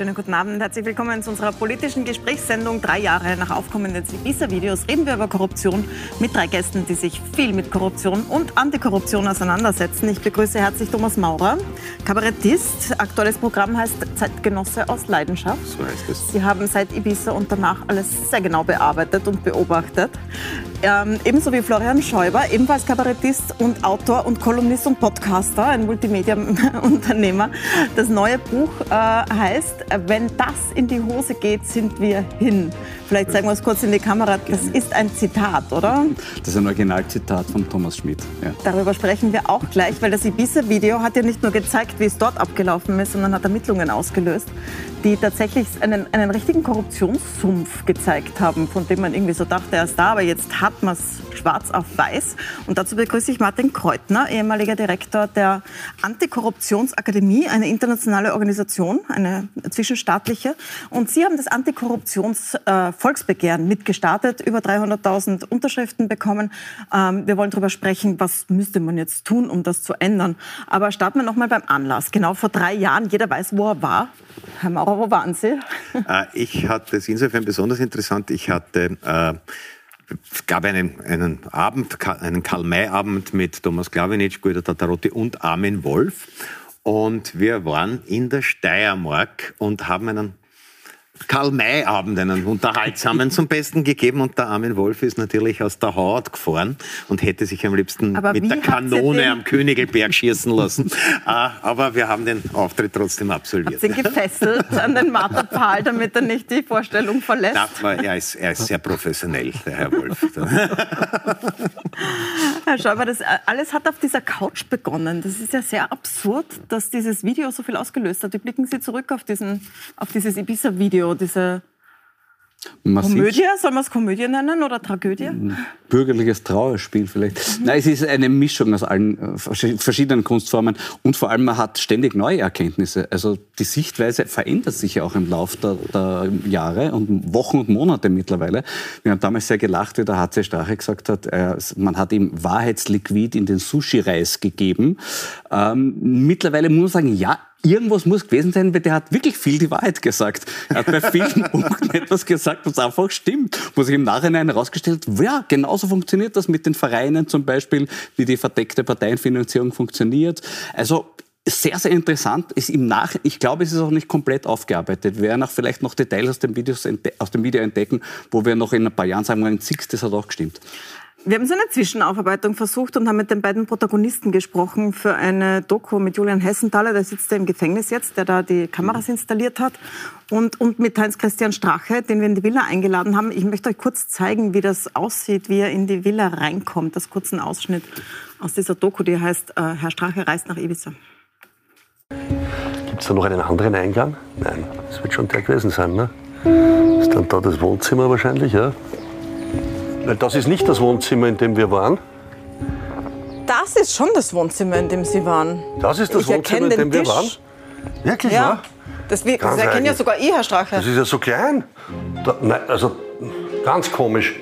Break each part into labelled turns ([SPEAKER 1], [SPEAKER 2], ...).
[SPEAKER 1] Schönen guten Abend, herzlich willkommen zu unserer politischen Gesprächssendung. Drei Jahre nach Aufkommen des Ibiza-Videos reden wir über Korruption mit drei Gästen, die sich viel mit Korruption und Antikorruption auseinandersetzen. Ich begrüße herzlich Thomas Maurer, Kabarettist. Aktuelles Programm heißt Zeitgenosse aus Leidenschaft.
[SPEAKER 2] So heißt es.
[SPEAKER 1] Sie haben seit Ibiza und danach alles sehr genau bearbeitet und beobachtet. Ähm, ebenso wie Florian Schäuber, ebenfalls Kabarettist und Autor und Kolumnist und Podcaster, ein Multimedia-Unternehmer. Das neue Buch äh, heißt, wenn das in die Hose geht, sind wir hin. Vielleicht zeigen wir es kurz in die Kamera. Das ist ein Zitat, oder?
[SPEAKER 2] Das ist ein Originalzitat von Thomas Schmidt. Ja.
[SPEAKER 1] Darüber sprechen wir auch gleich, weil das Ibiza-Video hat ja nicht nur gezeigt, wie es dort abgelaufen ist, sondern hat Ermittlungen ausgelöst, die tatsächlich einen, einen richtigen Korruptionssumpf gezeigt haben, von dem man irgendwie so dachte, er ist da, aber jetzt hat man es schwarz auf weiß. Und dazu begrüße ich Martin Kreutner, ehemaliger Direktor der Antikorruptionsakademie, eine internationale Organisation, eine zwischenstaatliche. Und Sie haben das Antikorruptionsvolksbegehren mitgestartet, über 300.000 Unterschriften bekommen. Ähm, wir wollen darüber sprechen, was müsste man jetzt tun, um das zu ändern. Aber starten wir noch mal beim Anlass. Genau vor drei Jahren, jeder weiß, wo er war. Herr Maurer, wo waren Sie?
[SPEAKER 3] Äh, ich hatte es insofern besonders interessant. Ich hatte äh, es gab einen, einen Abend, einen Karl-May-Abend mit Thomas Klawinitsch, Guido Tatarotti und Armin Wolf. Und wir waren in der Steiermark und haben einen Karl-May-Abend, einen unterhaltsamen zum Besten gegeben und der Armin Wolf ist natürlich aus der Haut gefahren und hätte sich am liebsten
[SPEAKER 1] Aber
[SPEAKER 3] mit der Kanone am Königelberg schießen lassen. Ah, Aber wir haben den Auftritt trotzdem absolviert.
[SPEAKER 1] sind gefesselt an den Marterpfahl, damit er nicht die Vorstellung verlässt.
[SPEAKER 3] Na, aber er, ist, er ist sehr professionell, der Herr Wolf.
[SPEAKER 1] Herr Schäuber, das äh, alles hat auf dieser Couch begonnen. Das ist ja sehr absurd, dass dieses Video so viel ausgelöst hat. Wie blicken Sie zurück auf, diesen, auf dieses Ibiza-Video, diese
[SPEAKER 2] Man sieht
[SPEAKER 1] Komödie? Soll man es Komödie nennen oder Tragödie?
[SPEAKER 2] bürgerliches Trauerspiel vielleicht. Nein, es ist eine Mischung aus allen äh, verschi- verschiedenen Kunstformen und vor allem man hat ständig neue Erkenntnisse. Also die Sichtweise verändert sich ja auch im Laufe der, der Jahre und Wochen und Monate mittlerweile. Wir haben damals sehr gelacht, wie der HC Strache gesagt hat, äh, man hat ihm Wahrheitsliquid in den Sushi-Reis gegeben. Ähm, mittlerweile muss man sagen, ja, Irgendwas muss gewesen sein, weil der hat wirklich viel die Wahrheit gesagt. Er hat bei vielen Punkten etwas gesagt, was einfach stimmt. Wo sich im Nachhinein herausgestellt hat, ja, genauso funktioniert das mit den Vereinen zum Beispiel, wie die verdeckte Parteienfinanzierung funktioniert. Also sehr, sehr interessant. Ist im Nach ich glaube, es ist auch nicht komplett aufgearbeitet. Wir werden auch vielleicht noch Details aus dem, Videos aus dem Video entdecken, wo wir noch in ein paar Jahren sagen Six, das hat auch gestimmt.
[SPEAKER 1] Wir haben so eine Zwischenaufarbeitung versucht und haben mit den beiden Protagonisten gesprochen für eine Doku mit Julian Hessenthaler, der sitzt ja im Gefängnis jetzt, der da die Kameras installiert hat. Und, und mit Heinz-Christian Strache, den wir in die Villa eingeladen haben. Ich möchte euch kurz zeigen, wie das aussieht, wie er in die Villa reinkommt. Das kurzen Ausschnitt aus dieser Doku, die heißt äh, Herr Strache reist nach Ibiza.
[SPEAKER 4] Gibt es da noch einen anderen Eingang? Nein, das wird schon der gewesen sein, ne? Ist dann da das Wohnzimmer wahrscheinlich, ja? Weil das ist nicht das Wohnzimmer, in dem wir waren.
[SPEAKER 1] Das ist schon das Wohnzimmer, in dem Sie waren.
[SPEAKER 4] Das ist das
[SPEAKER 1] Ich
[SPEAKER 4] Wohnzimmer,
[SPEAKER 1] erkenne
[SPEAKER 4] in dem wir
[SPEAKER 1] Tisch.
[SPEAKER 4] waren. Wirklich,
[SPEAKER 1] Ja,
[SPEAKER 4] ja?
[SPEAKER 1] das, wir, das
[SPEAKER 4] Ganz
[SPEAKER 1] erkennen ja sogar ich, Herr Strache.
[SPEAKER 4] Das ist ja so klein. Da, nein, also ganz komisch.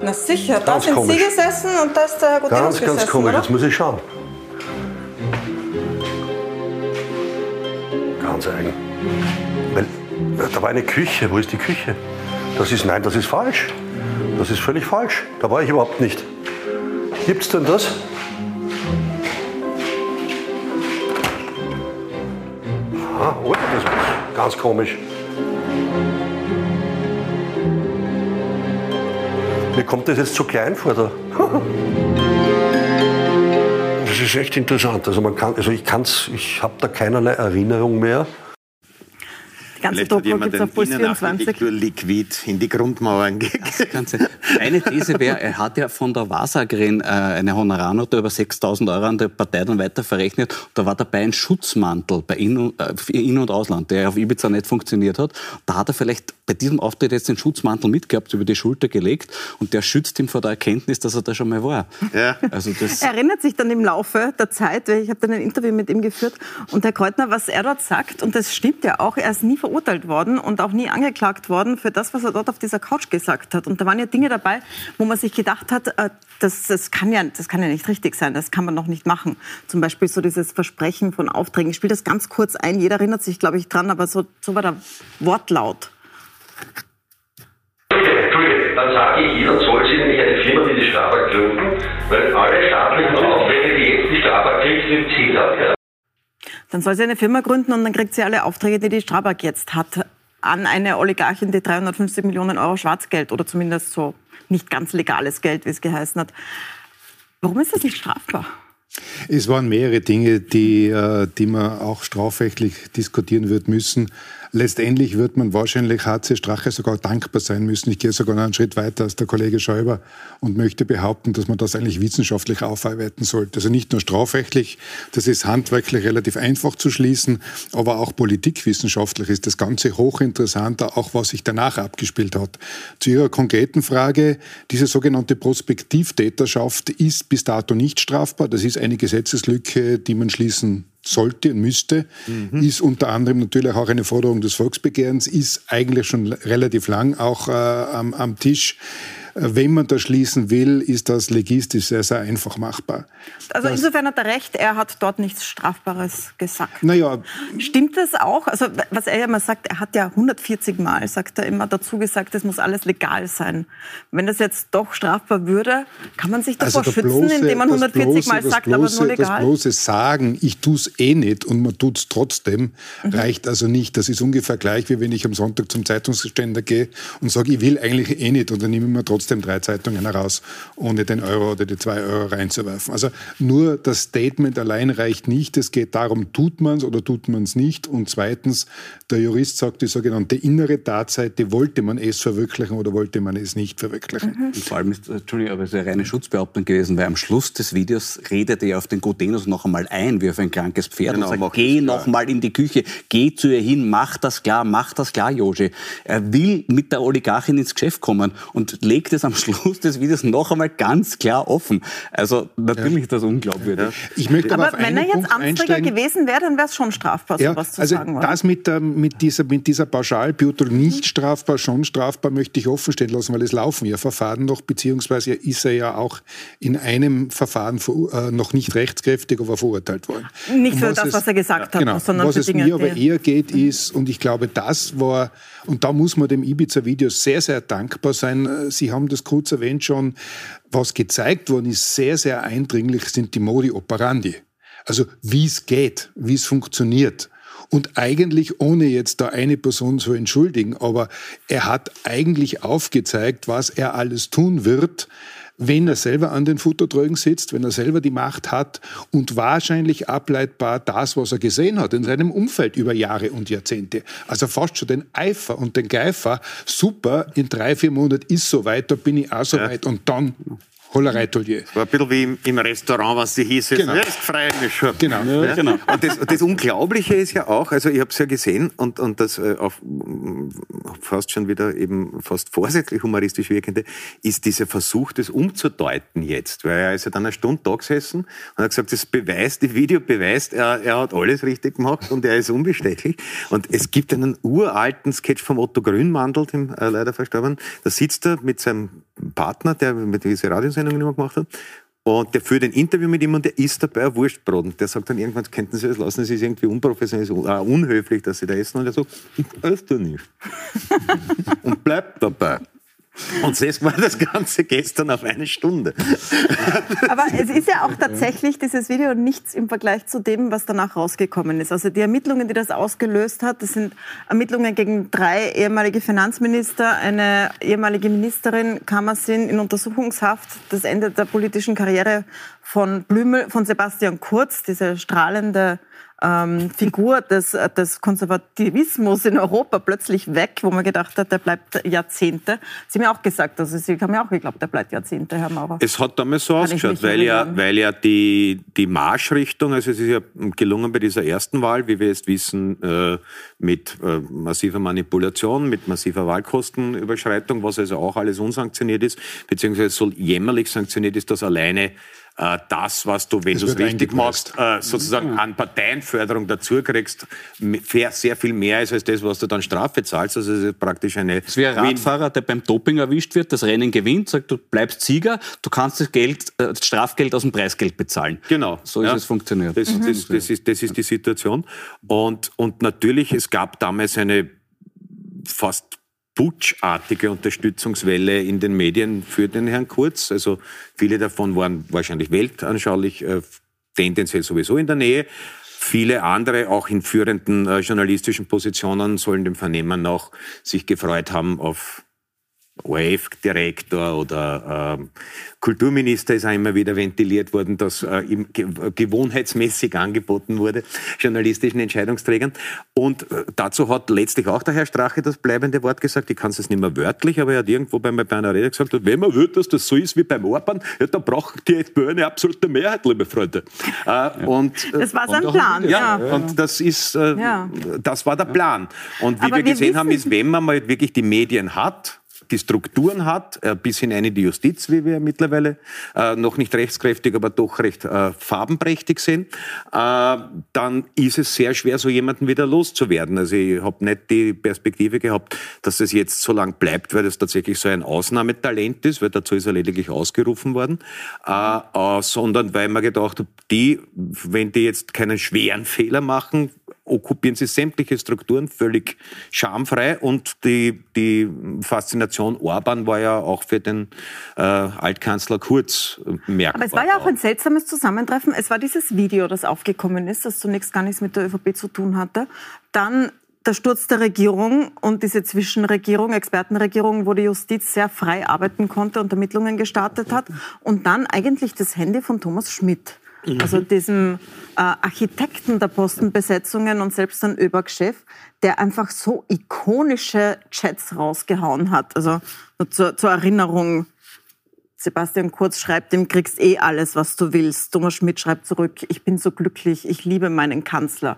[SPEAKER 1] Na sicher, da sind
[SPEAKER 4] komisch.
[SPEAKER 1] Sie gesessen und da ist der Herr Gutenus
[SPEAKER 4] Ganz,
[SPEAKER 1] gesessen,
[SPEAKER 4] ganz komisch.
[SPEAKER 1] oder?
[SPEAKER 4] Jetzt muss ich schauen. Ganz eigen. Weil, da war eine Küche. Wo ist die Küche? Das ist, nein, das ist falsch. Das ist völlig falsch. Da war ich überhaupt nicht. Gibt's denn das? Aha, oh, das ist ganz komisch. Mir kommt das jetzt zu klein vor da. Das ist echt interessant. Also man kann, also ich kann's, ich habe da keinerlei Erinnerung mehr.
[SPEAKER 1] Ganze
[SPEAKER 3] Vielleicht jemand
[SPEAKER 1] gibt es auf Puls 24.
[SPEAKER 3] Innenarchitektur-Liquid in die Grundmauern gegeben.
[SPEAKER 2] Eine These wäre, er hat ja von der Wahrsagerin äh, eine Honorarnote über 6.000 Euro an der Partei dann weiter verrechnet. Da war dabei ein Schutzmantel bei In- und, äh, für In- und Ausland, der auf Ibiza nicht funktioniert hat. Da hat er vielleicht bei diesem Auftritt jetzt den Schutzmantel mitgehabt, über die Schulter gelegt und der schützt ihn vor der Erkenntnis, dass er da schon mal war.
[SPEAKER 3] Ja.
[SPEAKER 2] Also das,
[SPEAKER 1] Er erinnert sich dann im Laufe der Zeit, weil ich habe dann ein Interview mit ihm geführt und Herr Kreutner, was er dort sagt, und das stimmt ja auch, er ist nie verurteilt verurteilt worden und auch nie angeklagt worden für das, was er dort auf dieser Couch gesagt hat. Und da waren ja Dinge dabei, wo man sich gedacht hat, äh, das, das, kann ja, das kann ja nicht richtig sein, das kann man noch nicht machen. Zum Beispiel so dieses Versprechen von Aufträgen. Ich spiele das ganz kurz ein, jeder erinnert sich, glaube ich, dran, aber so, so war der Wortlaut.
[SPEAKER 5] Entschuldigung, dann sage ich, jeder soll sich nämlich eine Firma wie die Strabag gründen, weil alle staatlichen Aufträge, die jetzt die Strabag kriegt, sind Ziel hat. Ja.
[SPEAKER 1] Dann soll sie eine Firma gründen und dann kriegt sie alle Aufträge, die die Strabag jetzt hat, an eine Oligarchin, die 350 Millionen Euro Schwarzgeld oder zumindest so nicht ganz legales Geld, wie es geheißen hat. Warum ist das nicht strafbar?
[SPEAKER 6] Es waren mehrere Dinge, die, äh, die man auch strafrechtlich diskutieren wird müssen. Letztendlich wird man wahrscheinlich HC Strache sogar dankbar sein müssen. Ich gehe sogar noch einen Schritt weiter als der Kollege Schäuber und möchte behaupten, dass man das eigentlich wissenschaftlich aufarbeiten sollte. Also nicht nur strafrechtlich, das ist handwerklich relativ einfach zu schließen, aber auch politikwissenschaftlich ist das Ganze hochinteressant, auch was sich danach abgespielt hat. Zu Ihrer konkreten Frage, diese sogenannte Prospektivtäterschaft ist bis dato nicht strafbar. Das ist eine Gesetzeslücke, die man schließen sollte und müsste, mhm. ist unter anderem natürlich auch eine Forderung des Volksbegehrens, ist eigentlich schon relativ lang auch äh, am, am Tisch. Wenn man das schließen will, ist das legistisch sehr, sehr einfach machbar.
[SPEAKER 1] Also das, insofern hat er recht, er hat dort nichts Strafbares gesagt.
[SPEAKER 6] Naja.
[SPEAKER 1] Stimmt das auch? Also was er ja immer sagt, er hat ja 140 Mal, sagt er immer, dazu gesagt, es muss alles legal sein. Wenn das jetzt doch strafbar würde, kann man sich davor also schützen, bloße, indem man 140 bloße, Mal sagt, bloße, aber nur legal?
[SPEAKER 6] Das bloße Sagen, ich tue es eh nicht und man tut es trotzdem, mhm. reicht also nicht. Das ist ungefähr gleich, wie wenn ich am Sonntag zum Zeitungsständer gehe und sage, ich will eigentlich eh nicht und dann nehme ich mir trotzdem trotzdem drei Zeitungen heraus, ohne den Euro oder die zwei Euro reinzuwerfen. Also nur das Statement allein reicht nicht. Es geht darum, tut man es oder tut man es nicht. Und zweitens, der Jurist sagt, die sogenannte innere Tatseite, wollte man es verwirklichen oder wollte man es nicht verwirklichen.
[SPEAKER 2] Mhm. vor allem ist, Entschuldigung, aber es ist eine reine Schutzbehauptung gewesen, weil am Schluss des Videos redet er auf den Godenus noch einmal ein, wie auf ein krankes Pferd genau, und sagt, geh noch mal in die Küche, geh zu ihr hin, mach das klar, mach das klar, Joje. Er will mit der Oligarchin ins Geschäft kommen und legt es am Schluss des Videos noch einmal ganz klar offen. Also natürlich ja. ist das unglaubwürdig.
[SPEAKER 1] Ich möchte aber, aber wenn er jetzt Amtsträger gewesen wäre, dann wäre es schon strafbar,
[SPEAKER 6] ja, sowas zu also sagen. Oder? Das mit, der, mit dieser, mit dieser Pauschalbeurteilung nicht strafbar, schon strafbar, möchte ich offenstehen lassen, weil es laufen ja Verfahren noch, beziehungsweise ist er ja auch in einem Verfahren äh, noch nicht rechtskräftig, aber verurteilt worden.
[SPEAKER 1] Nicht für das, es, was er gesagt hat,
[SPEAKER 6] genau, sondern was für es Dinge, mir aber eher geht, ist, und ich glaube, das war, und da muss man dem Ibiza-Video sehr, sehr dankbar sein. Äh, Sie haben das kurz erwähnt schon, was gezeigt worden ist, sehr, sehr eindringlich sind die Modi operandi. Also wie es geht, wie es funktioniert. Und eigentlich, ohne jetzt da eine Person zu entschuldigen, aber er hat eigentlich aufgezeigt, was er alles tun wird, wenn er selber an den Futtertrögen sitzt, wenn er selber die Macht hat und wahrscheinlich ableitbar das, was er gesehen hat in seinem Umfeld über Jahre und Jahrzehnte. Also fast schon den Eifer und den Geifer. Super, in drei, vier Monaten ist so weit, da bin ich auch so ja. weit und dann Hollereitolier.
[SPEAKER 3] War ein bisschen wie im, im Restaurant, was sie hieß.
[SPEAKER 6] Genau.
[SPEAKER 3] Ja, das freut mich schon.
[SPEAKER 6] Genau. Ja, genau.
[SPEAKER 3] Und das, das, Unglaubliche ist ja auch, also ich habe es ja gesehen und, und das äh, auf fast schon wieder eben fast vorsätzlich humoristisch wirkende, ist dieser Versuch, das umzudeuten jetzt. Weil er ist ja dann eine Stunde da gesessen und hat gesagt, das beweist, das Video beweist, er, er hat alles richtig gemacht und er ist unbestechlich. Und es gibt einen uralten Sketch vom Otto Grünmandl, dem äh, leider verstorben, da sitzt er mit seinem Partner, der mit dieser Radiosendung immer gemacht hat. Und der führt ein Interview mit ihm und der isst dabei ein Wurstbrot. Und der sagt dann irgendwann, könnten Sie das lassen, es ist irgendwie unprofessionell, äh, unhöflich, dass Sie da essen. Und er sagt, ich esse nicht. und bleibt dabei. Und das war das Ganze gestern auf eine Stunde.
[SPEAKER 1] Aber es ist ja auch tatsächlich dieses Video nichts im Vergleich zu dem, was danach rausgekommen ist. Also die Ermittlungen, die das ausgelöst hat, das sind Ermittlungen gegen drei ehemalige Finanzminister, eine ehemalige Ministerin Kammersin in Untersuchungshaft, das Ende der politischen Karriere von Blümel, von Sebastian Kurz, diese strahlende ähm, Figur des, des Konservativismus in Europa plötzlich weg, wo man gedacht hat, der bleibt Jahrzehnte. Sie haben ja auch gesagt, also Sie haben ja auch geglaubt, der bleibt Jahrzehnte, Herr Maurer.
[SPEAKER 3] Es hat damals so ausgeschaut, weil ja, weil ja die, die Marschrichtung, also es ist ja gelungen bei dieser ersten Wahl, wie wir jetzt wissen, äh, mit äh, massiver Manipulation, mit massiver Wahlkostenüberschreitung, was also auch alles unsanktioniert ist, beziehungsweise so jämmerlich sanktioniert ist, dass alleine äh, das, was du, wenn du es richtig machst, äh, sozusagen an Parteienförderung dazu kriegst, sehr viel mehr ist als das, was du dann Strafe zahlst. Also es ist praktisch eine
[SPEAKER 2] Es wäre ein Radfahrer, der beim Doping erwischt wird, das Rennen gewinnt, sagt, du bleibst Sieger, du kannst das Geld, äh, das Strafgeld aus dem Preisgeld bezahlen.
[SPEAKER 3] Genau.
[SPEAKER 2] So ist
[SPEAKER 3] Ja.
[SPEAKER 2] es funktioniert.
[SPEAKER 3] Das, das, das, ist, das ist die Situation. Und, und natürlich, es gab damals eine fast putschartige Unterstützungswelle in den Medien für den Herrn Kurz. Also viele davon waren wahrscheinlich weltanschaulich, äh, tendenziell sowieso in der Nähe. Viele andere, auch in führenden äh, journalistischen Positionen, sollen dem Vernehmen nach sich gefreut haben auf ORF-Direktor oder ähm, Kulturminister ist auch immer wieder ventiliert worden, dass äh, ihm gewohnheitsmäßig angeboten wurde, journalistischen Entscheidungsträgern. Und äh, dazu hat letztlich auch der Herr Strache das bleibende Wort gesagt. Ich kann es jetzt nicht mehr wörtlich, aber er hat irgendwo bei, bei einer Rede gesagt, wenn man will, dass das so ist wie beim Orban, ja, dann braucht die FPÖ eine absolute Mehrheit, liebe Freunde. Äh, und, äh,
[SPEAKER 1] Das war sein Plan,
[SPEAKER 3] ja,
[SPEAKER 1] ja.
[SPEAKER 3] und das ist, äh,
[SPEAKER 1] Ja.
[SPEAKER 3] das war der Plan. Und wie
[SPEAKER 1] Aber
[SPEAKER 3] wir
[SPEAKER 1] wir
[SPEAKER 3] gesehen haben,
[SPEAKER 1] wissen-
[SPEAKER 3] ist, wenn man mal wirklich die Medien hat, die Strukturen hat, äh, bis hinein in die Justiz, wie wir mittlerweile äh, noch nicht rechtskräftig, aber doch recht äh, farbenprächtig sind, dann ist es sehr schwer, so jemanden wieder loszuwerden. Also ich habe nicht die Perspektive gehabt, dass es jetzt so lang bleibt, weil das tatsächlich so ein Ausnahmetalent ist, weil dazu ist er lediglich ausgerufen worden, sondern weil man gedacht hat, die, wenn die jetzt keinen schweren Fehler machen, okkupieren sie sämtliche Strukturen völlig schamfrei und die, die Faszination Orban war ja auch für den äh, Altkanzler Kurz merkbar.
[SPEAKER 1] Aber es war ja auch ein seltsames Zusammentreffen. Es war dieses Video, das aufgekommen ist, das zunächst gar nichts mit der ÖVP zu tun hatte. Dann der Sturz der Regierung und diese Zwischenregierung, Expertenregierung, wo die Justiz sehr frei arbeiten konnte und Ermittlungen gestartet hat. Und dann eigentlich das Handy von Thomas Schmidt. Also diesem äh, Architekten der Postenbesetzungen und selbst ein ÖBAG-Chef, der einfach so ikonische Chats rausgehauen hat. Also zur, zur Erinnerung, Sebastian Kurz schreibt, dem kriegst eh alles, was du willst. Thomas Schmidt schreibt zurück, ich bin so glücklich, ich liebe meinen Kanzler.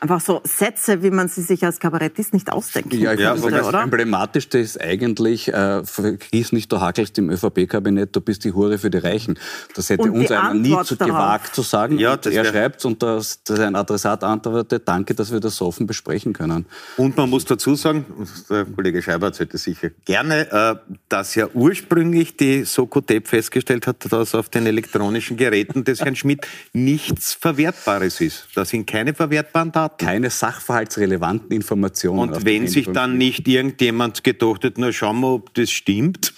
[SPEAKER 1] Einfach so Sätze, wie man sie sich als Kabarettist nicht ausdenken
[SPEAKER 2] Ja, ich
[SPEAKER 3] wobei-
[SPEAKER 2] das Emblematischste ist eigentlich, äh, vergiss nicht, du hakelst im ÖVP-Kabinett, du bist die Hure für die Reichen. Das hätte uns einer nie zu
[SPEAKER 1] darauf.
[SPEAKER 2] gewagt zu sagen.
[SPEAKER 3] Ja,
[SPEAKER 2] und
[SPEAKER 3] das
[SPEAKER 2] er schreibt und das, das ein Adressat antwortet, danke, dass wir das so offen besprechen können.
[SPEAKER 3] Und man muss dazu sagen, der Kollege Scheiber erzählt das sicher gerne, äh, dass ja ursprünglich die Soko Tape festgestellt hat, dass auf den elektronischen Geräten des Herrn Schmidt nichts Verwertbares ist. Da sind keine verwertbaren Daten.
[SPEAKER 2] Keine sachverhaltsrelevanten Informationen.
[SPEAKER 3] Und wenn sich dann nicht irgendjemand gedacht hat, na schauen wir, ob das stimmt,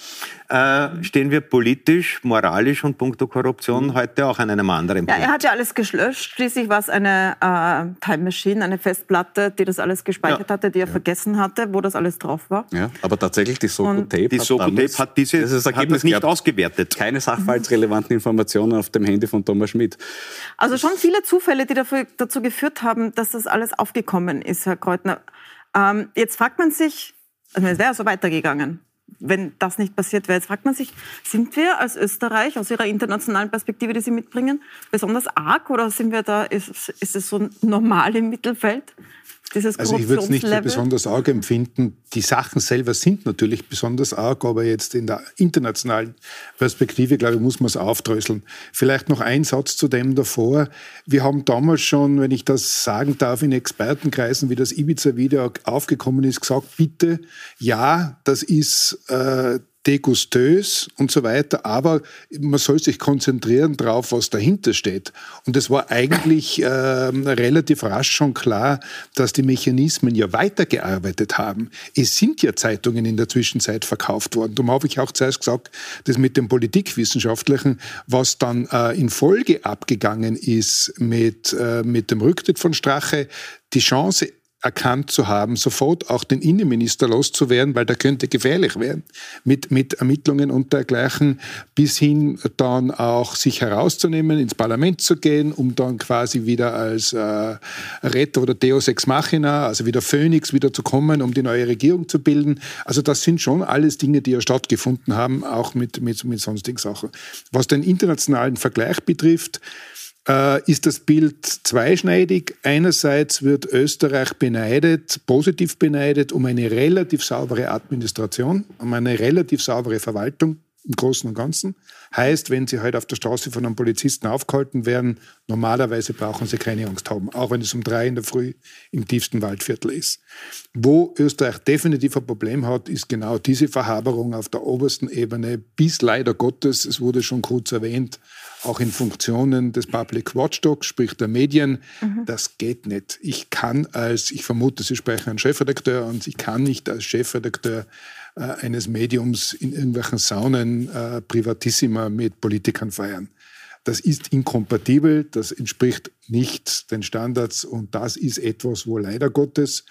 [SPEAKER 3] äh, stehen wir politisch, moralisch und puncto Korruption heute auch an einem anderen
[SPEAKER 1] Ja,
[SPEAKER 3] Punkt.
[SPEAKER 1] er hat ja alles gelöscht. Schließlich war es eine äh, Time Machine, eine Festplatte, die das alles gespeichert
[SPEAKER 3] Ja.
[SPEAKER 1] hatte, die er vergessen hatte, wo das alles drauf war.
[SPEAKER 2] Ja, aber tatsächlich die Soko
[SPEAKER 1] Und
[SPEAKER 2] Tape
[SPEAKER 3] Die
[SPEAKER 2] hat
[SPEAKER 3] Soko
[SPEAKER 2] damals
[SPEAKER 3] hat, diese,
[SPEAKER 2] dieses
[SPEAKER 3] hat
[SPEAKER 2] Ergebnis
[SPEAKER 3] das nicht
[SPEAKER 2] gehabt.
[SPEAKER 3] ausgewertet.
[SPEAKER 2] Keine sachverhaltsrelevanten Informationen auf dem Handy von Thomas Schmidt.
[SPEAKER 1] Also schon viele Zufälle, die dafür, dazu geführt haben, dass das alles aufgekommen ist, Herr Kreutner. Ähm, jetzt fragt man sich, also es wäre ja so weitergegangen, wenn das nicht passiert wäre. Jetzt fragt man sich, sind wir als Österreich aus Ihrer internationalen Perspektive, die Sie mitbringen, besonders arg oder sind wir da, ist, ist es so normal im Mittelfeld? Dieses
[SPEAKER 6] Also ich würde es nicht besonders arg empfinden. Die Sachen selber sind natürlich besonders arg, aber jetzt in der internationalen Perspektive, glaube ich, muss man es aufdröseln. Vielleicht noch ein Satz zu dem davor. Wir haben damals schon, wenn ich das sagen darf, in Expertenkreisen, wie das Ibiza-Video aufgekommen ist, gesagt, bitte, ja, das ist äh, degustös und so weiter, aber man soll sich konzentrieren darauf, was dahinter steht. Und es war eigentlich ähm, relativ rasch schon klar, dass die Mechanismen ja weitergearbeitet haben. Es sind ja Zeitungen in der Zwischenzeit verkauft worden. Darum habe ich auch zuerst gesagt, das mit dem Politikwissenschaftlichen, was dann äh, in Folge abgegangen ist mit, äh, mit dem Rücktritt von Strache, die Chance erkannt zu haben, sofort auch den Innenminister loszuwerden, weil der könnte gefährlich werden, mit, mit Ermittlungen und dergleichen, bis hin dann auch sich herauszunehmen, ins Parlament zu gehen, um dann quasi wieder als äh, Retter oder Deus Ex Machina, also wieder Phönix, wieder zu kommen, um die neue Regierung zu bilden. Also das sind schon alles Dinge, die ja stattgefunden haben, auch mit, mit, mit sonstigen Sachen. Was den internationalen Vergleich betrifft, ist das Bild zweischneidig. Einerseits wird Österreich beneidet, positiv beneidet, um eine relativ saubere Administration, um eine relativ saubere Verwaltung im Großen und Ganzen. Heißt, wenn Sie heute auf der Straße von einem Polizisten aufgehalten werden, normalerweise brauchen Sie keine Angst haben, auch wenn es um drei in der Früh im tiefsten Waldviertel ist. Wo Österreich definitiv ein Problem hat, ist genau diese Verhaberung auf der obersten Ebene, bis leider Gottes, es wurde schon kurz erwähnt, auch in Funktionen des Public Watchdogs, sprich der Medien. Mhm. Das geht nicht. Ich kann als, ich vermute, Sie sprechen einen Chefredakteur und ich kann nicht als Chefredakteur äh, eines Mediums in irgendwelchen Saunen äh, Privatissima mit Politikern feiern. Das ist inkompatibel, das entspricht nicht den Standards und das ist etwas, wo leider Gottes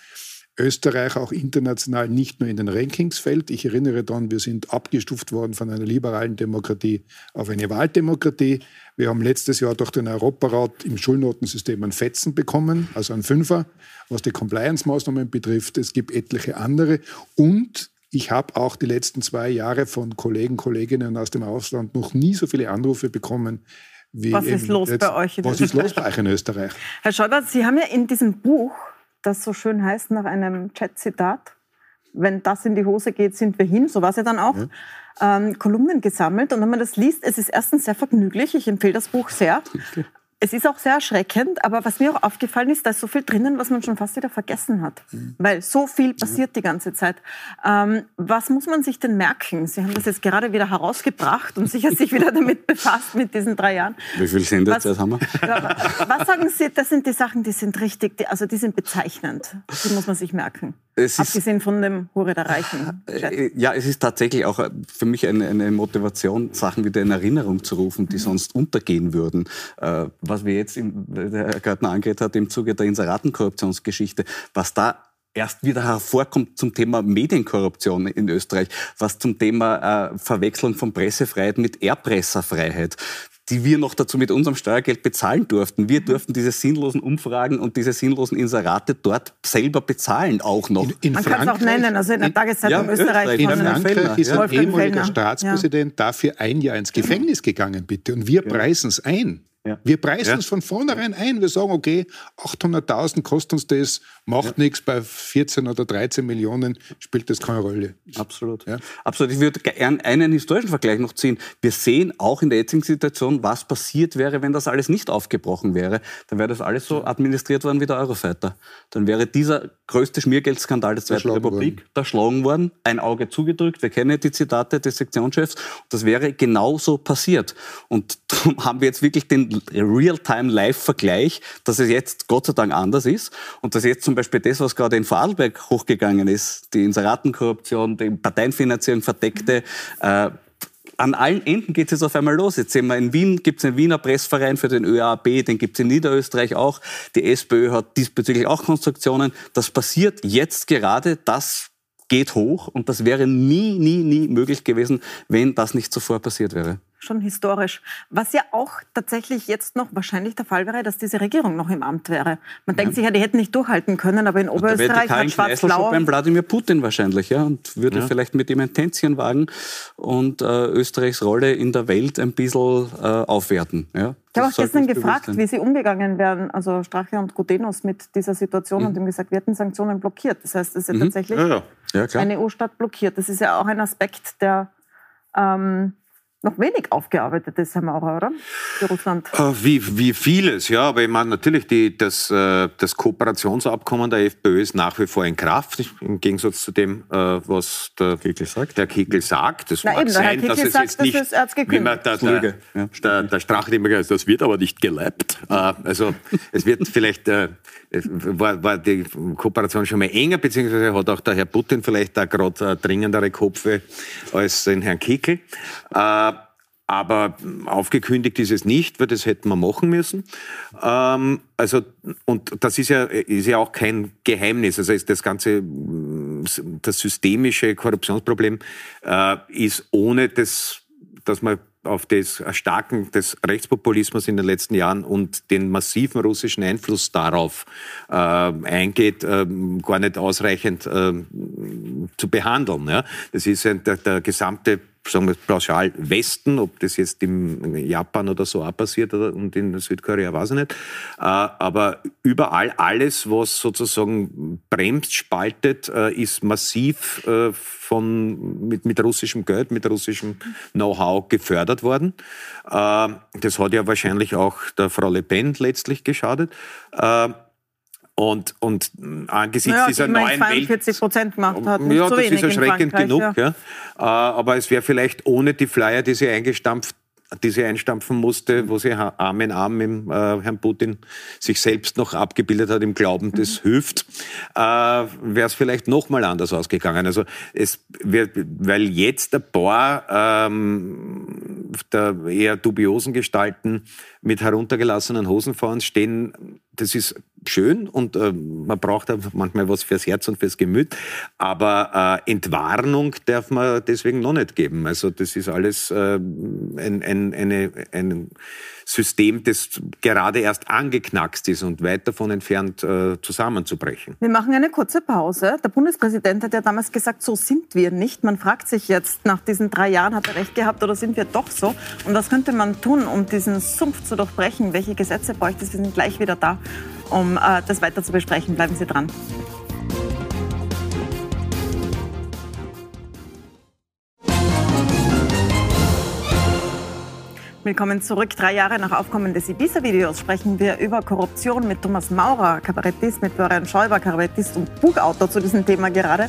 [SPEAKER 6] Österreich auch international nicht nur in den Rankings fällt. Ich erinnere daran, wir sind abgestuft worden von einer liberalen Demokratie auf eine Wahldemokratie. Wir haben letztes Jahr durch den Europarat im Schulnotensystem einen Fetzen bekommen, also einen Fünfer, was die Compliance-Maßnahmen betrifft. Es gibt etliche andere. Und ich habe auch die letzten zwei Jahre von Kollegen, Kolleginnen aus dem Ausland noch nie so viele Anrufe bekommen wie
[SPEAKER 1] was ist los
[SPEAKER 6] jetzt,
[SPEAKER 1] bei euch
[SPEAKER 6] in was Österreich? ist los bei euch in Österreich?
[SPEAKER 1] Herr Schäuber, Sie haben ja in diesem Buch das so schön heißt nach einem Chat-Zitat, wenn das in die Hose geht, sind wir hin, so war es ja dann auch, ja. ähm, Kolumnen gesammelt. Und wenn man das liest, es ist erstens sehr vergnüglich, ich empfehle das Buch sehr. Es ist auch sehr erschreckend, aber was mir auch aufgefallen ist, da ist so viel drinnen, was man schon fast wieder vergessen hat. Mhm. Weil so viel passiert die ganze Zeit. Ähm, was muss man sich denn merken? Sie haben das jetzt gerade wieder herausgebracht und sicher sich wieder damit befasst mit diesen drei Jahren.
[SPEAKER 2] Wie viel Sendezeit haben wir?
[SPEAKER 1] was sagen Sie, das sind die Sachen, die sind richtig, die, also die sind bezeichnend. Die muss man sich merken. Es Abgesehen von dem Hure der Reichen.
[SPEAKER 2] Äh, ja, es ist tatsächlich auch äh, für mich eine, eine Motivation, Sachen wieder in Erinnerung zu rufen, die mhm. sonst untergehen würden äh, was wir jetzt, im, der Herr Gärtner angeredet hat, im Zuge der Inseratenkorruptionsgeschichte, was da erst wieder hervorkommt zum Thema Medienkorruption in Österreich, was zum Thema äh, Verwechslung von Pressefreiheit mit Erpresserfreiheit die wir noch dazu mit unserem Steuergeld bezahlen durften. Wir durften diese sinnlosen Umfragen und diese sinnlosen Inserate dort selber bezahlen, auch noch. In,
[SPEAKER 1] in Man kann es auch nennen, also in der Tageszeitung ja, Österreich.
[SPEAKER 6] In Frankreich ist ein ehemaliger Staatspräsident ja. dafür ein Jahr ins Gefängnis gegangen, bitte. Und wir preisen es ein. Ja. Wir preisen ja. es von vornherein ein. Wir sagen, okay, 800.000 kostet uns das, macht ja. nichts. Bei 14 oder 13 Millionen spielt das keine Rolle.
[SPEAKER 2] Absolut. Absolut. Ich würde gerne einen historischen Vergleich noch ziehen. Wir sehen auch in der jetzigen Situation, was passiert wäre, wenn das alles nicht aufgebrochen wäre. Dann wäre das alles so administriert worden wie der Eurofighter. Dann wäre dieser größte Schmiergeldskandal der Zweiten Republik worden. da schlagen worden, ein Auge zugedrückt. Wir kennen die Zitate des Sektionschefs. Das wäre genauso passiert. Und darum haben wir jetzt wirklich den Real-Time-Live-Vergleich, dass es jetzt Gott sei Dank anders ist und dass jetzt zum Beispiel das, was gerade in Vorarlberg hochgegangen ist, die Inseratenkorruption, die Parteienfinanzierung verdeckte, äh, an allen Enden geht es jetzt auf einmal los. Jetzt sehen wir in Wien, gibt es einen Wiener Pressverein für den ÖAB, den gibt es in Niederösterreich auch. Die SPÖ hat diesbezüglich auch Konstruktionen. Das passiert jetzt gerade, das geht hoch und das wäre nie, nie, nie möglich gewesen, wenn das nicht zuvor passiert wäre
[SPEAKER 1] schon historisch. Was ja auch tatsächlich jetzt noch wahrscheinlich der Fall wäre, dass diese Regierung noch im Amt wäre. Man denkt ja. sich ja, die hätten nicht durchhalten können, aber in Oberösterreich
[SPEAKER 2] da
[SPEAKER 1] hat Schwarz-Blau...
[SPEAKER 2] beim Wladimir Putin wahrscheinlich, ja, und würde ja. vielleicht mit ihm ein Tänzchen wagen und äh, Österreichs Rolle in der Welt ein bisschen äh, aufwerten. Ja.
[SPEAKER 1] Ich habe auch gestern gefragt, wie sie umgegangen werden, also Strache und Gudenus mit dieser Situation mhm. und ihm gesagt, wir hätten Sanktionen blockiert. Das heißt, es ist ja mhm. tatsächlich ja, ja. eine EU-Stadt blockiert. Das ist ja auch ein Aspekt, der ähm, noch wenig aufgearbeitet ist, Herr Maurer, oder? Für Russland.
[SPEAKER 3] Äh, wie, wie vieles, ja. Aber ich meine, natürlich, die, das, äh, das Kooperationsabkommen der FPÖ ist nach wie vor in Kraft, im Gegensatz zu dem, äh, was der Kegel sagt. Der Kegel sagt. Das Na mag eben, sein, dass es sagt, jetzt nicht, das wie man der, der, ja. der, der Strache immer gesagt das wird aber nicht geleibt. Also es wird vielleicht, war, war die Kooperation schon mal enger, beziehungsweise hat auch der Herr Putin vielleicht da gerade dringendere Kopfe als den Herrn Kickel. Aber aufgekündigt ist es nicht, weil das hätten wir machen müssen. Ähm, also, und das ist ja, ist ja auch kein Geheimnis. Also ist das ganze, das systemische Korruptionsproblem äh, ist ohne das, dass man auf das Erstarken des Rechtspopulismus in den letzten Jahren und den massiven russischen Einfluss darauf äh, eingeht, äh, gar nicht ausreichend äh, zu behandeln. Ja? Das ist ein, der, der gesamte sagen wir pauschal Westen, ob das jetzt in Japan oder so auch passiert oder, und in Südkorea, weiß ich nicht. Äh, aber überall alles, was sozusagen bremst, spaltet, äh, ist massiv äh, von, mit, mit russischem Geld, mit russischem Know-how gefördert worden. Das hat ja wahrscheinlich auch der Frau Le Pen letztlich geschadet. Und, und angesichts
[SPEAKER 1] naja,
[SPEAKER 3] dieser
[SPEAKER 1] die
[SPEAKER 3] neuen
[SPEAKER 1] 42 Prozent gemacht hat. Nicht
[SPEAKER 3] ja, das ist erschreckend genug.
[SPEAKER 1] Ja.
[SPEAKER 3] Äh, aber es wäre vielleicht ohne die Flyer, die sie eingestampft die sie einstampfen musste, wo sie Arm in Arm mit äh, Herrn Putin sich selbst noch abgebildet hat im Glauben, mhm. das hilft, äh, wäre es vielleicht noch mal anders ausgegangen. Also es wird, weil jetzt ein paar ähm, der eher dubiosen Gestalten mit heruntergelassenen Hosen vor uns stehen, das ist schön und äh, man braucht manchmal was fürs Herz und fürs Gemüt, aber äh, Entwarnung darf man deswegen noch nicht geben. Also das ist alles äh, ein, ein, eine, ein System, das gerade erst angeknackst ist und weit davon entfernt äh, zusammenzubrechen.
[SPEAKER 1] Wir machen eine kurze Pause. Der Bundespräsident hat ja damals gesagt, so sind wir nicht. Man fragt sich jetzt, nach diesen drei Jahren hat er recht gehabt oder sind wir doch so? Und was könnte man tun, um diesen Sumpf zu durchbrechen? Welche Gesetze bräuchte es? Wir sind gleich wieder da um äh, das weiter zu besprechen. Bleiben Sie dran. Willkommen zurück. Drei Jahre nach Aufkommen des Ibiza-Videos sprechen wir über Korruption mit Thomas Maurer, Kabarettist, mit Florian Schäuber, Kabarettist und Buchautor zu diesem Thema gerade.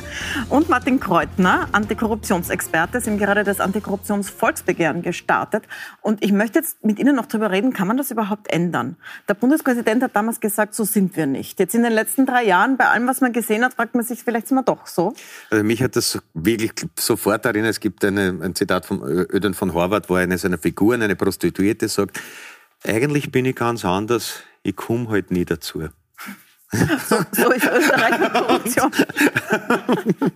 [SPEAKER 1] Und Martin Kreutner, Antikorruptionsexperte, sind gerade das Antikorruptionsvolksbegehren gestartet. Und ich möchte jetzt mit Ihnen noch darüber reden, kann man das überhaupt ändern? Der Bundespräsident hat damals gesagt, so sind wir nicht. Jetzt in den letzten drei Jahren, bei allem, was man gesehen hat, fragt man sich, vielleicht sind wir doch so.
[SPEAKER 3] Also mich hat das wirklich sofort erinnert. Es gibt eine, ein Zitat von Öden von Horvath, wo eine seiner Figuren, eine Prostituierte sagt, eigentlich bin ich ganz anders, ich komme halt nie dazu.
[SPEAKER 1] So, so ist Österreich mit Korruption.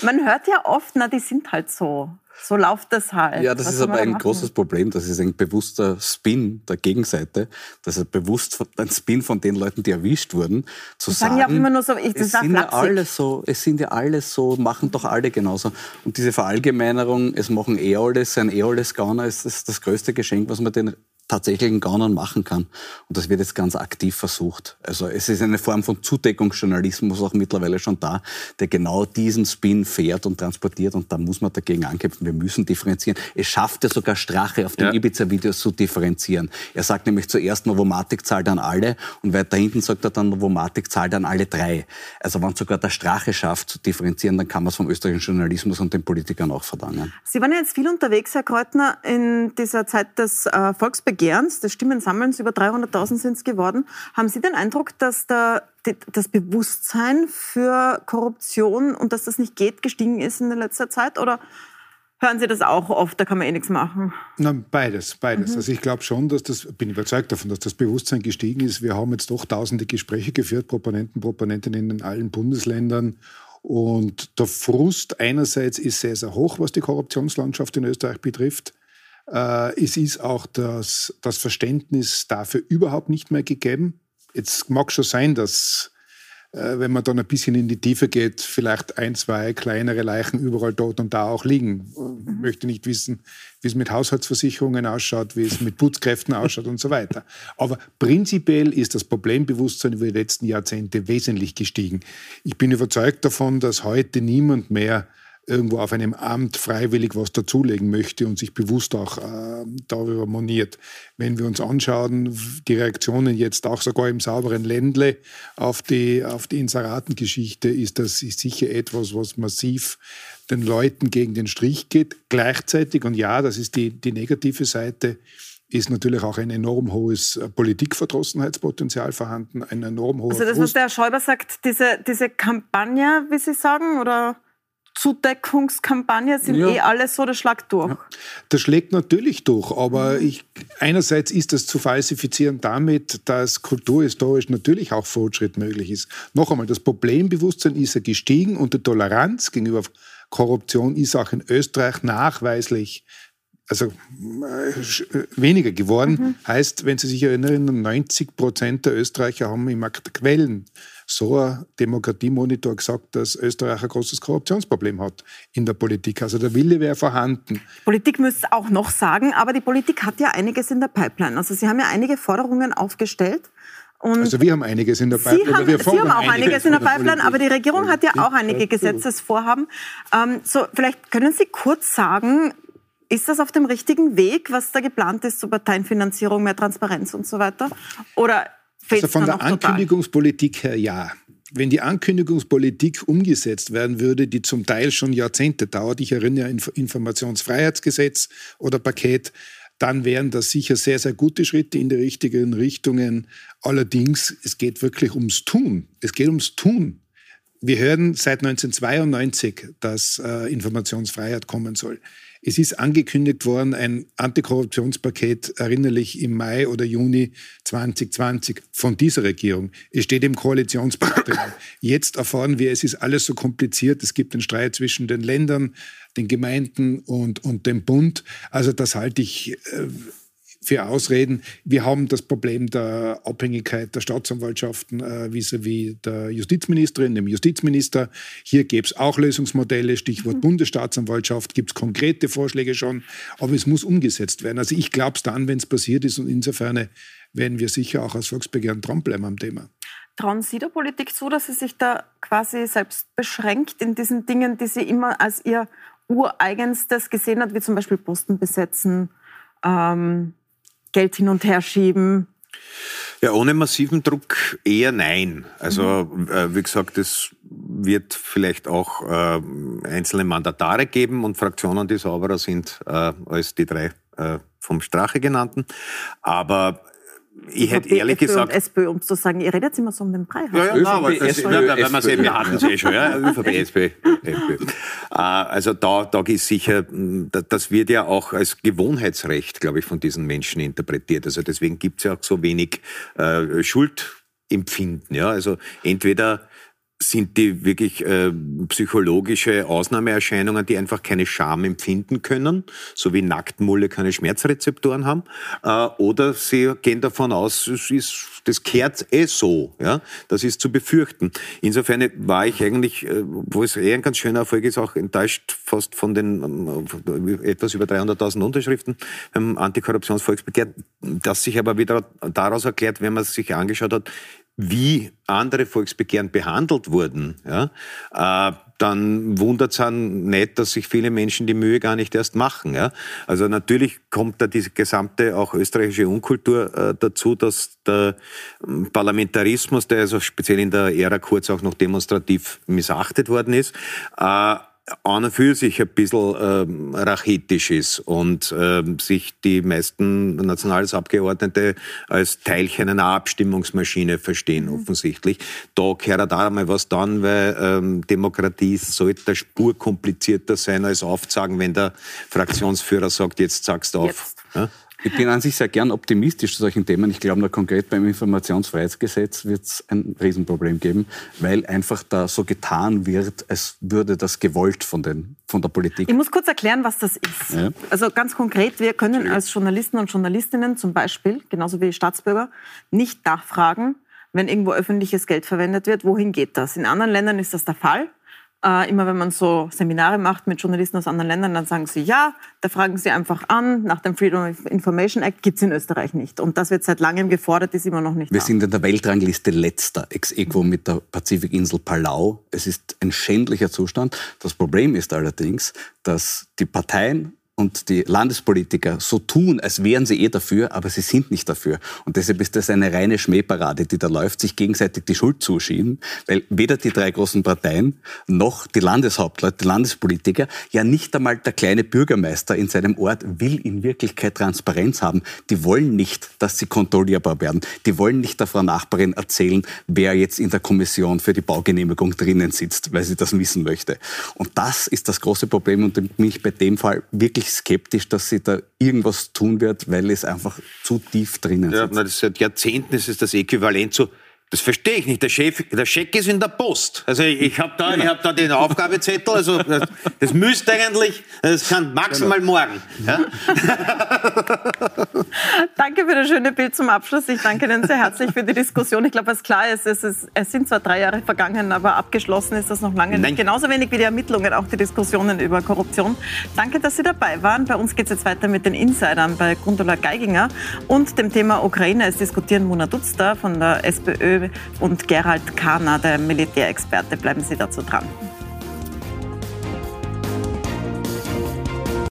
[SPEAKER 1] Man hört ja oft, na, die sind halt so. So läuft das halt.
[SPEAKER 2] Ja, das Was ist aber ein machen? großes Problem. Das ist ein bewusster Spin der Gegenseite. Das ist bewusst ein Spin von den Leuten, die erwischt wurden. Zu
[SPEAKER 1] das sagen, sagen ja auch immer nur so, ich, das
[SPEAKER 2] es sind ja alle so, es sind ja alle so, machen doch alle genauso. Und diese Verallgemeinerung, es machen eh alles, ein eh alles Gauner, ist das, das größte Geschenk, was man den tatsächlichen Gaunern machen kann. Und das wird jetzt ganz aktiv versucht. Also es ist eine Form von Zudeckungsjournalismus auch mittlerweile schon da, der genau diesen Spin fährt und transportiert. Und da muss man dagegen ankämpfen. Wir müssen differenzieren. Es schafft ja sogar Strache auf den ja. Ibiza-Videos zu differenzieren. Er sagt nämlich zuerst, Novomatic zahlt an alle und weiter hinten sagt er dann, Novomatic zahlt an alle drei. Also wenn sogar der Strache schafft zu differenzieren, dann kann man es vom österreichischen Journalismus und den Politikern auch verdanken.
[SPEAKER 1] Sie waren ja jetzt viel unterwegs, Herr Kreutner, in dieser Zeit des äh, Volksbegehrens Begehrens, des Stimmensammelns, über 300.000 sind es geworden. Haben Sie den Eindruck, dass da das Bewusstsein für Korruption und dass das nicht geht, gestiegen ist in der letzter Zeit? Oder hören Sie das auch oft, da kann man eh nichts machen?
[SPEAKER 6] Nein, beides, beides. Mhm. Also ich glaube schon, dass das, bin überzeugt davon, dass das Bewusstsein gestiegen ist. Wir haben jetzt doch tausende Gespräche geführt, Proponenten, Proponentinnen in allen Bundesländern. Und der Frust einerseits ist sehr, sehr hoch, was die Korruptionslandschaft in Österreich betrifft. Äh, es ist auch das, das Verständnis dafür überhaupt nicht mehr gegeben. Jetzt mag schon sein, dass äh, wenn man dann ein bisschen in die Tiefe geht, vielleicht ein, zwei kleinere Leichen überall dort und da auch liegen. Ich mhm. möchte nicht wissen, wie es mit Haushaltsversicherungen ausschaut, wie es mit Putzkräften ausschaut und so weiter. Aber prinzipiell ist das Problembewusstsein über die letzten Jahrzehnte wesentlich gestiegen. Ich bin überzeugt davon, dass heute niemand mehr irgendwo auf einem Amt freiwillig was dazulegen möchte und sich bewusst auch äh, darüber moniert. Wenn wir uns anschauen, die Reaktionen jetzt auch sogar im sauberen Ländle auf die, auf die Inseratengeschichte, ist das sicher etwas, was massiv den Leuten gegen den Strich geht. Gleichzeitig, und ja, das ist die, die negative Seite, ist natürlich auch ein enorm hohes Politikverdrossenheitspotenzial vorhanden, ein enorm hoher
[SPEAKER 1] Also das, was der Herr Schäuber sagt, diese, diese Kampagne, wie Sie sagen, oder Zudeckungskampagne sind ja. eh alles so, das schlägt durch. Ja.
[SPEAKER 6] Das schlägt natürlich durch, aber mhm. ich, einerseits ist das zu falsifizieren damit, dass kulturhistorisch natürlich auch Fortschritt möglich ist. Noch einmal, das Problembewusstsein ist ja gestiegen und die Toleranz gegenüber Korruption ist auch in Österreich nachweislich also äh, weniger geworden. Mhm. Heißt, wenn Sie sich erinnern, 90 Prozent der Österreicher haben im aktuellen SOA Demokratiemonitor gesagt, dass Österreich ein großes Korruptionsproblem hat in der Politik. Also der Wille wäre vorhanden.
[SPEAKER 1] Politik müsste auch noch sagen, aber die Politik hat ja einiges in der Pipeline. Also Sie haben ja einige Forderungen aufgestellt.
[SPEAKER 6] Und also wir haben einiges in der Pipeline.
[SPEAKER 1] Sie haben,
[SPEAKER 6] wir
[SPEAKER 1] Sie haben auch einiges in der Pipeline, aber die Regierung hat ja auch einige Gesetzesvorhaben. Ähm, so, vielleicht können Sie kurz sagen, ist das auf dem richtigen Weg, was da geplant ist zur Parteienfinanzierung, mehr Transparenz und so weiter? Oder
[SPEAKER 6] also von der Ankündigungspolitik her ja. Wenn die Ankündigungspolitik umgesetzt werden würde, die zum Teil schon Jahrzehnte dauert, ich erinnere an Informationsfreiheitsgesetz oder Paket, dann wären das sicher sehr, sehr gute Schritte in die richtigen Richtungen. Allerdings, es geht wirklich ums Tun. Es geht ums Tun. Wir hören seit 1992, dass äh, Informationsfreiheit kommen soll. Es ist angekündigt worden, ein Antikorruptionspaket, erinnerlich im Mai oder Juni 2020 von dieser Regierung. Es steht im Koalitionspapier. Jetzt erfahren wir, es ist alles so kompliziert. Es gibt einen Streit zwischen den Ländern, den Gemeinden und, und dem Bund. Also das halte ich äh, für Ausreden. Wir haben das Problem der Abhängigkeit der Staatsanwaltschaften äh, vis-à-vis -vis der Justizministerin, dem Justizminister. Hier gäbe es auch Lösungsmodelle, Stichwort mhm. Bundesstaatsanwaltschaft, gibt es konkrete Vorschläge schon, aber es muss umgesetzt werden. Also ich glaube es dann, wenn es passiert ist und insofern werden wir sicher auch als Volksbegehren dranbleiben am Thema.
[SPEAKER 1] Trauen Sie der Politik zu, dass sie sich da quasi selbst beschränkt in diesen Dingen, die sie immer als ihr ureigenstes gesehen hat, wie zum Beispiel Posten besetzen, ähm, Geld hin und her schieben?
[SPEAKER 3] Ja, ohne massiven Druck eher nein. Also mhm. äh, wie gesagt, es wird vielleicht auch äh, einzelne Mandatare geben und Fraktionen, die sauberer sind äh, als die drei äh, vom Strache genannten. Aber ich hätte ehrlich gesagt.
[SPEAKER 1] Und SPÖ, um zu sagen, ihr redet immer so um den Brei.
[SPEAKER 3] Ja, ja, ÖVP, aber das, SPÖ, na, weil man es eben hatten sie eh schon, ja, ÖVP, SPÖ, FPÖ. Äh, also da, da ist sicher, das wird ja auch als Gewohnheitsrecht, glaube ich, von diesen Menschen interpretiert. Also deswegen gibt es ja auch so wenig äh, Schuldempfinden. Ja, also entweder sind die wirklich äh, psychologische Ausnahmeerscheinungen, die einfach keine Scham empfinden können, so wie Nacktmulle keine Schmerzrezeptoren haben, äh, oder sie gehen davon aus, es ist, das kehrt eh so, ja, das ist zu befürchten. Insofern war ich eigentlich, äh, wo es eher ein ganz schöner Erfolg ist, auch enttäuscht fast von den äh, etwas über 300.000 Unterschriften beim Antikorruptionsvolksbegehren, das sich aber wieder daraus erklärt, wenn man es sich angeschaut hat, wie andere Volksbegehren behandelt wurden, ja, äh, dann wundert es nicht, dass sich viele Menschen die Mühe gar nicht erst machen. Ja. Also natürlich kommt da diese gesamte auch österreichische Unkultur äh, dazu, dass der ähm, Parlamentarismus, der also speziell in der Ära kurz auch noch demonstrativ missachtet worden ist, äh, an und für sich ein bisschen ähm, rachetisch ist und ähm, sich die meisten Nationalratsabgeordnete als Teilchen einer Abstimmungsmaschine verstehen, mhm. offensichtlich. Da gehört da mal was dann, weil ähm, Demokratie sollte der Spur komplizierter sein als aufzagen, wenn der Fraktionsführer sagt, jetzt sagst du auf. Ja?
[SPEAKER 2] Ich bin an sich sehr gern optimistisch zu solchen Themen. Ich glaube, nur konkret beim Informationsfreiheitsgesetz wird es ein Riesenproblem geben, weil einfach da so getan wird, als würde das gewollt von, den, von der Politik.
[SPEAKER 1] Ich muss kurz erklären, was das ist. Ja. Also ganz konkret, wir können als Journalisten und Journalistinnen zum Beispiel, genauso wie Staatsbürger, nicht nachfragen, wenn irgendwo öffentliches Geld verwendet wird, wohin geht das? In anderen Ländern ist das der Fall. Äh, immer wenn man so Seminare macht mit Journalisten aus anderen Ländern, dann sagen sie ja, da fragen sie einfach an. Nach dem Freedom of Information Act gibt es in Österreich nicht. Und das wird seit langem gefordert, ist immer noch nicht
[SPEAKER 2] Wir
[SPEAKER 1] da.
[SPEAKER 2] sind in der Weltrangliste letzter, ex equo mit der Pazifikinsel Palau. Es ist ein schändlicher Zustand. Das Problem ist allerdings, dass die Parteien und die Landespolitiker so tun, als wären sie eh dafür, aber sie sind nicht dafür. Und deshalb ist das eine reine Schmähparade, die da läuft, sich gegenseitig die Schuld zuschieben, weil weder die drei großen Parteien noch die Landeshauptleute, die Landespolitiker, ja nicht einmal der kleine Bürgermeister in seinem Ort will in Wirklichkeit Transparenz haben. Die wollen nicht, dass sie kontrollierbar werden. Die wollen nicht der Frau Nachbarin erzählen, wer jetzt in der Kommission für die Baugenehmigung drinnen sitzt, weil sie das wissen möchte. Und das ist das große Problem und bin ich bei dem Fall wirklich skeptisch, dass sie da irgendwas tun wird, weil es einfach zu tief drinnen
[SPEAKER 3] ja, na, seit Jahrzehnten ist es das Äquivalent zu Das verstehe ich nicht. Der, Chef, der Scheck ist in der Post. Also ich, ich habe da, ich hab da den Aufgabezettel. Also das, das müsste eigentlich, das kann maximal morgen. Ja?
[SPEAKER 1] danke für das schöne Bild zum Abschluss. Ich danke Ihnen sehr herzlich für die Diskussion. Ich glaube, was klar ist, es, ist, es sind zwar drei Jahre vergangen, aber abgeschlossen ist das noch lange
[SPEAKER 3] Nein.
[SPEAKER 1] nicht. Genauso wenig wie die Ermittlungen, auch die Diskussionen über Korruption. Danke, dass Sie dabei waren. Bei uns geht es jetzt weiter mit den Insidern bei Gundula Geiginger und dem Thema Ukraine. Es diskutieren Mona Dutzter von der SPÖ und Gerald Kahner, der Militärexperte. Bleiben Sie dazu dran.